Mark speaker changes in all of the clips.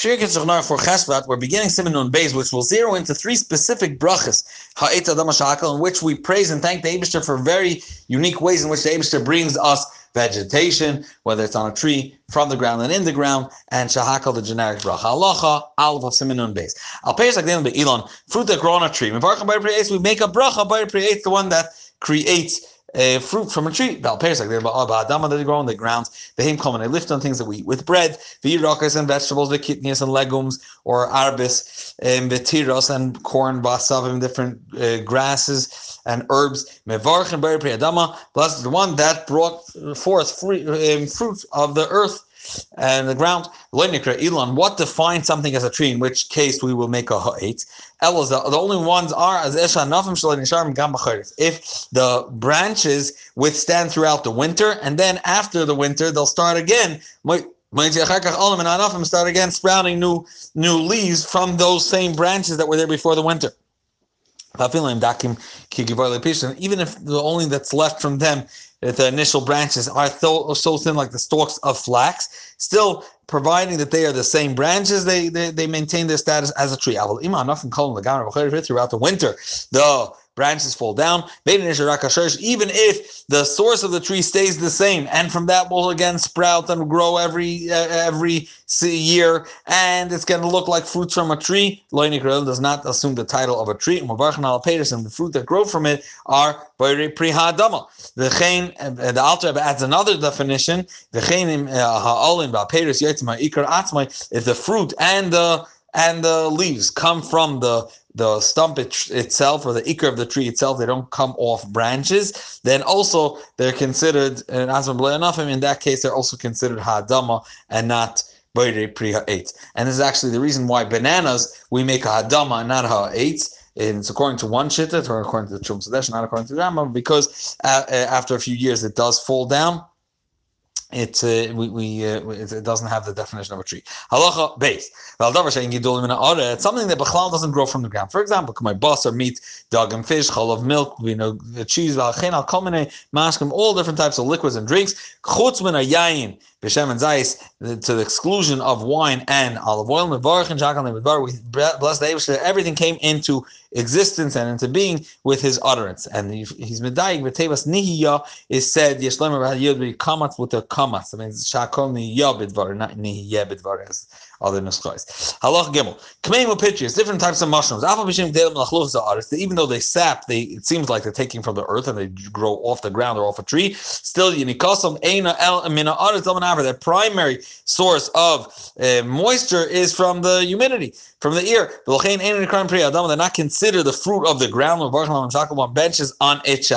Speaker 1: Shir Kitzachnar for Cheshvat, we're beginning Siman Nun Beis, which will zero into three specific brachas, Ha'et Adam in which we praise and thank the Abishter for very unique ways in which the Abishter brings us vegetation, whether it's on a tree, from the ground and in the ground, and Shehakol, the generic bracha. Halacha, Aleph of Siman Nun Beis. Al Peish Agdin Elon, fruit that grow on a tree. We make a bracha, by the one that creates uh, fruit from a tree. Bal Pesach, they're Adama that they grow on the ground. The him and they lift on things that we eat with bread, the irakas and vegetables, the kidneys and legumes, or arbis, and the tiros and corn, basavim, different uh, grasses and herbs. Mevarch and Adama, blessed the one that brought forth free, um, fruit of the earth and the ground. Elon, what defines something as a tree? In which case we will make a ha'et. Elos, the, the only ones are as esha nafim gam If the branches withstand throughout the winter, and then after the winter they'll start again. Start again sprouting new new leaves from those same branches that were there before the winter. Even if the only that's left from them the initial branches are so, so thin like the stalks of flax, still providing that they are the same branches, they they, they maintain their status as a tree. Throughout the winter, the branches fall down. Even if the source of the tree stays the same, and from that will again sprout and grow every uh, every year, and it's going to look like fruits from a tree. Loinik does not assume the title of a tree. And the fruit that grow from it are prihadama. The chain, the Alter adds another definition. The chainim uh, ha'olim ikar atzmai. If the fruit and the and the leaves come from the the stump it, itself or the ikar of the tree itself, they don't come off branches, then also they're considered, and in that case, they're also considered hadama and not Bayre Priha 8. And this is actually the reason why bananas we make a hadama and not a 8. And it's according to one shittet or according to the Chum Sadesh, not according to the Rambam, because uh, uh, after a few years it does fall down it uh, we, we uh, it doesn't have the definition of a tree. Halacha base. It's something that b'chlal doesn't grow from the ground. For example, my boss or meat, dog and fish, of milk, you know, the cheese, mashkim, all different types of liquids and drinks. Chutz min yayin b'shem and zayis to the exclusion of wine and olive oil. Mevarach and shakal we bless the Everything came into existence and into being with his utterance. And he's medayik v'tevas nihiya is said yeshlemer yod kamatz with the kamatz. I mean shakol nihiya bidvar, not nihiya bidvar as other nuschos. Halach gimel. Kmeim pitches, different types of mushrooms. Even though they sap, they it seems like they're taking from the earth and they grow off the ground or off a tree. Still, yinikosam eina el mina Their primary source of uh, moisture is from the humidity from the ear. They're not considered the fruit of the ground. One benches on it.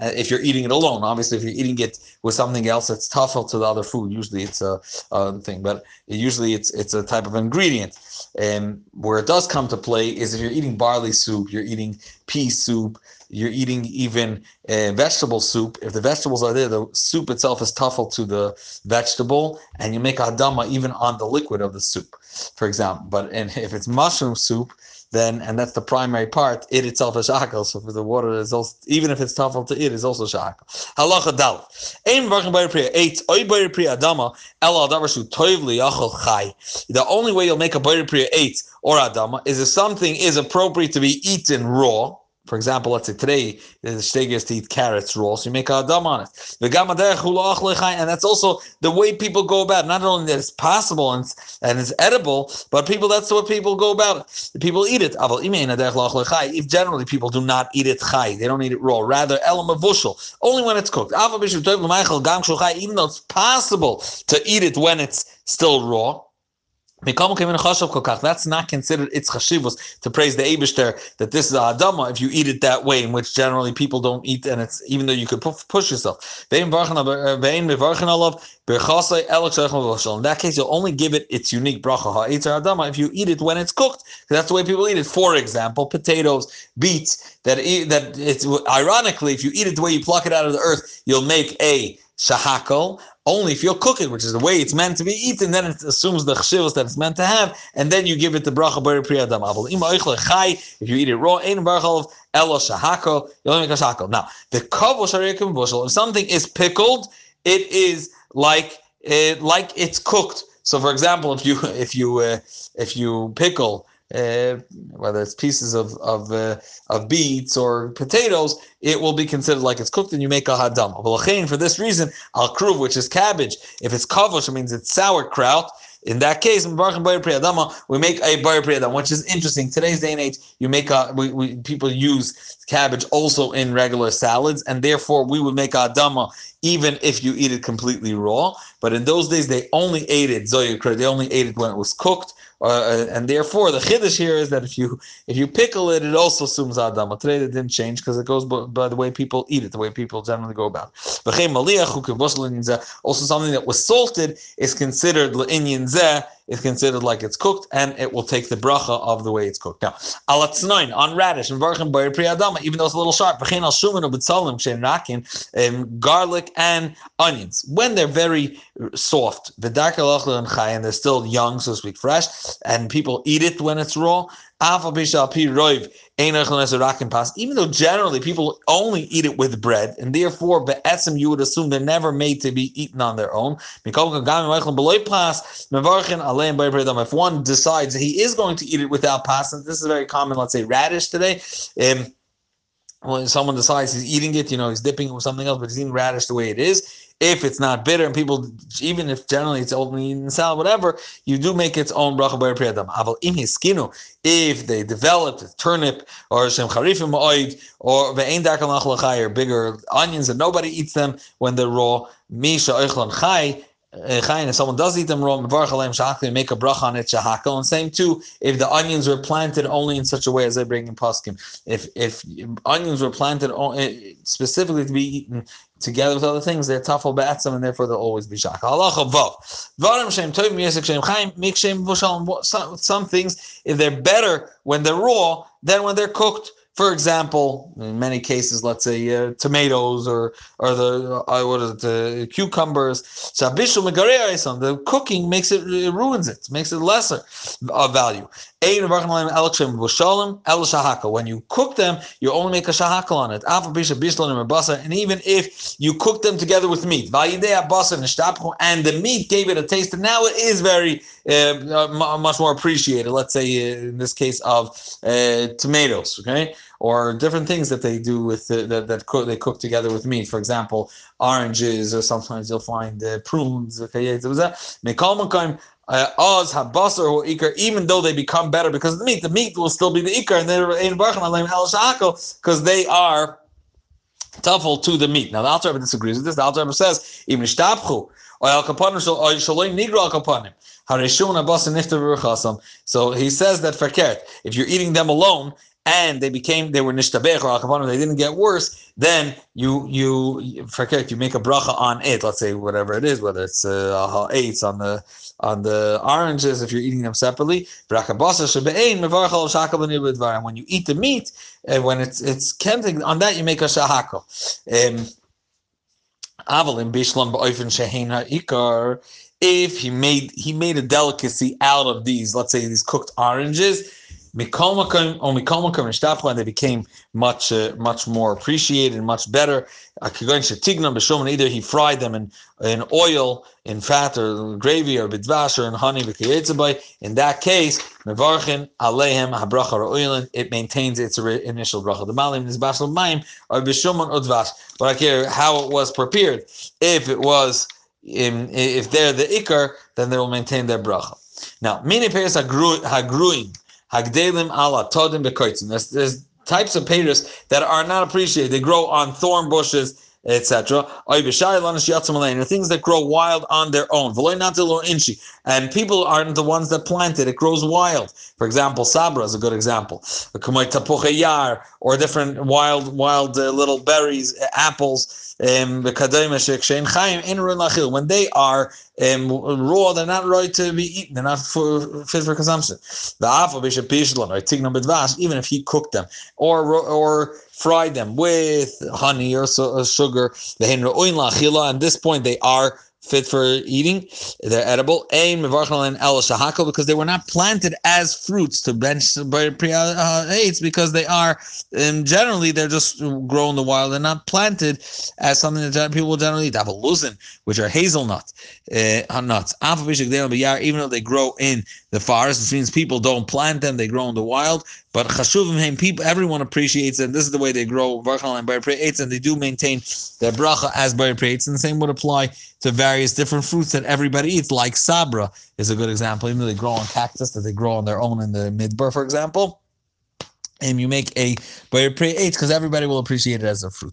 Speaker 1: Uh, if you're eating it alone, obviously, if you're eating it with something else, it's tougher to the other food. Usually, it's a, a thing, but usually it's it's a type of ingredient. And where it does come to play is if you're eating barley soup, you're eating pea soup, you're eating even uh, vegetable soup. If the vegetables are there, the soup itself is tougher to the vegetable, and you make adama even on the liquid of the soup, for example. But and if it's mushroom soup, then and that's the primary part. It itself is shackle. So for the water is also even if it's tough to eat, it is also shackle. Halacha dal. Aim varchin bayir priya eight oy bayir priya adama el adavar toiv liyachol chai. The only way you'll make a bayir priya eight or adama is if something is appropriate to be eaten raw for example, let's say today the shtegas to eat carrots raw, so you make a adam on it. And that's also the way people go about. It. Not only that it's possible and, and it's edible, but people that's what people go about. It. People eat it. If generally people do not eat it chai, they don't eat it raw. Rather, elam only when it's cooked. Even though it's possible to eat it when it's still raw. That's not considered its chashivus to praise the Abishter that this is a adama if you eat it that way, in which generally people don't eat, and it's even though you could push yourself. Uh, in that case, you'll only give it its unique bracha adama if you eat it when it's cooked. That's the way people eat it. For example, potatoes, beets. That that it's ironically, if you eat it the way you pluck it out of the earth, you'll make a shehakol only if you'll cook it, which is the way it's meant to be eaten, then it assumes the chshivos that it's meant to have, and then you give it the bracha bari priyadam. If you eat it raw, ein barachal elo make a shahako. Now, the kavo sharikim bushel, if something is pickled, it is like it, like it's cooked. So, for example, if you if you uh, if you pickle uh, whether it's pieces of of uh, of beets or potatoes, it will be considered like it's cooked, and you make a hadam. For this reason, al kruv, which is cabbage, if it's kavush, it means it's sauerkraut. In that case, we make a bar priyadama, which is interesting. Today's day and age, you make a we, we, people use cabbage also in regular salads, and therefore we would make a adama even if you eat it completely raw. But in those days, they only ate it zoyukra. They only ate it when it was cooked. Uh, and therefore, the chiddush here is that if you if you pickle it, it also assumes adama. Today, it didn't change because it goes by, by, the way people eat it, the way people generally go about. Also, something that was salted is considered le'inyan zeh is considered like it's cooked, and it will take the bracha of the way it's cooked. Now, alatznoin on radish and varchem bar priyadama, even though it's a little sharp, v'chein al shuman ubetzalim um, garlic and onions when they're very soft, chay, and they're still young, so to speak, fresh, and people eat it when it's raw. Even though generally people only eat it with bread, and therefore, be'etzim, you would assume they're never made to be eaten on their own. If one decides he is going to eat it without pasta, this is very common, let's say radish today. Um, when someone decides he's eating it, you know, he's dipping it with something else, but he's eating radish the way it is. If it's not bitter and people even if generally it's only in salad whatever you do make its own bracha bar priyadam aval im hiskinu if they developed turnip or shem charifim oid or ve'ein dakal or bigger onions and nobody eats them when they're raw misha oichlon chai if someone does eat them raw, make a bracha on it shehakol. And same too, if the onions were planted only in such a way as they bring in paskim. If if onions were planted eh, specifically to be eaten together with other things, they're tafel ba'atzim, and therefore they'll always be shach. Halacha vav. Dvarim shem miyasek shem chaim make shem Some things, if they're better when they're raw than when they're cooked. For example, in many cases, let's say uh, tomatoes or or the uh, what is it, the cucumbers. The cooking makes it, it ruins it, makes it lesser of value. When you cook them, you only make a shehakol on it. And even if you cook them together with meat, and the meat gave it a taste, and now it is very uh, much more appreciated. Let's say uh, in this case of uh, tomatoes, okay, or different things that they do with the, that that cook, they cook together with meat. For example, oranges, or sometimes you'll find uh, prunes. Okay, oz habasar or ikar, even though they become better because of the meat, the meat will still be the ikar, and they're in because they are tuffle to the meat. Now the Alter disagrees with this. The Alter says even shtapchu or al kapanim shaloim nigro al kapanim. So he says that if you're eating them alone, and they became they were nishtabech or they didn't get worse, then you you forget you make a bracha on it. Let's say whatever it is, whether it's uh, eights on the on the oranges if you're eating them separately. When you eat the meat, and when it's it's tempting on that you make a shahako. Um, if he made he made a delicacy out of these, let's say these cooked oranges, and they became much uh, much more appreciated and much better. Either he fried them in, in oil, in fat, or gravy, or bidvash, or in honey. In that case, it maintains its initial bracha. The malim is bashal maim or b'shuman udvash. But I care how it was prepared. If it was, in, if they're the ikar, then they will maintain their bracha. Now, many pairs are growing. Hagdelim ala todim bekoitzim. There's, there's types of payers that are not appreciated. They grow on thorn bushes, etc. The things that grow wild on their own. And people aren't the ones that plant it. It grows wild. For example, sabra is a good example. Or different wild, wild uh, little berries, apples um, when they are um, raw, they're not right to be eaten. They're not for, fit for consumption. Even if he cooked them or or fried them with honey or, so, or sugar, at this point they are fit for eating. They're edible. Ain and el because they were not planted as fruits to bench eights because they are and generally they're just grown in the wild. They're not planted as something that people will generally eat. Avaluzin, which are hazelnut uh, nuts. Even though they grow in the forest, which means people don't plant them; they grow in the wild. But chashuvim people, everyone appreciates them. This is the way they grow varchal and eights, and they do maintain their bracha as eights. And the same would apply to various different fruits that everybody eats, like sabra is a good example. Even though they grow on cactus, that they grow on their own in the midbar, for example. And you make a eight because everybody will appreciate it as a fruit.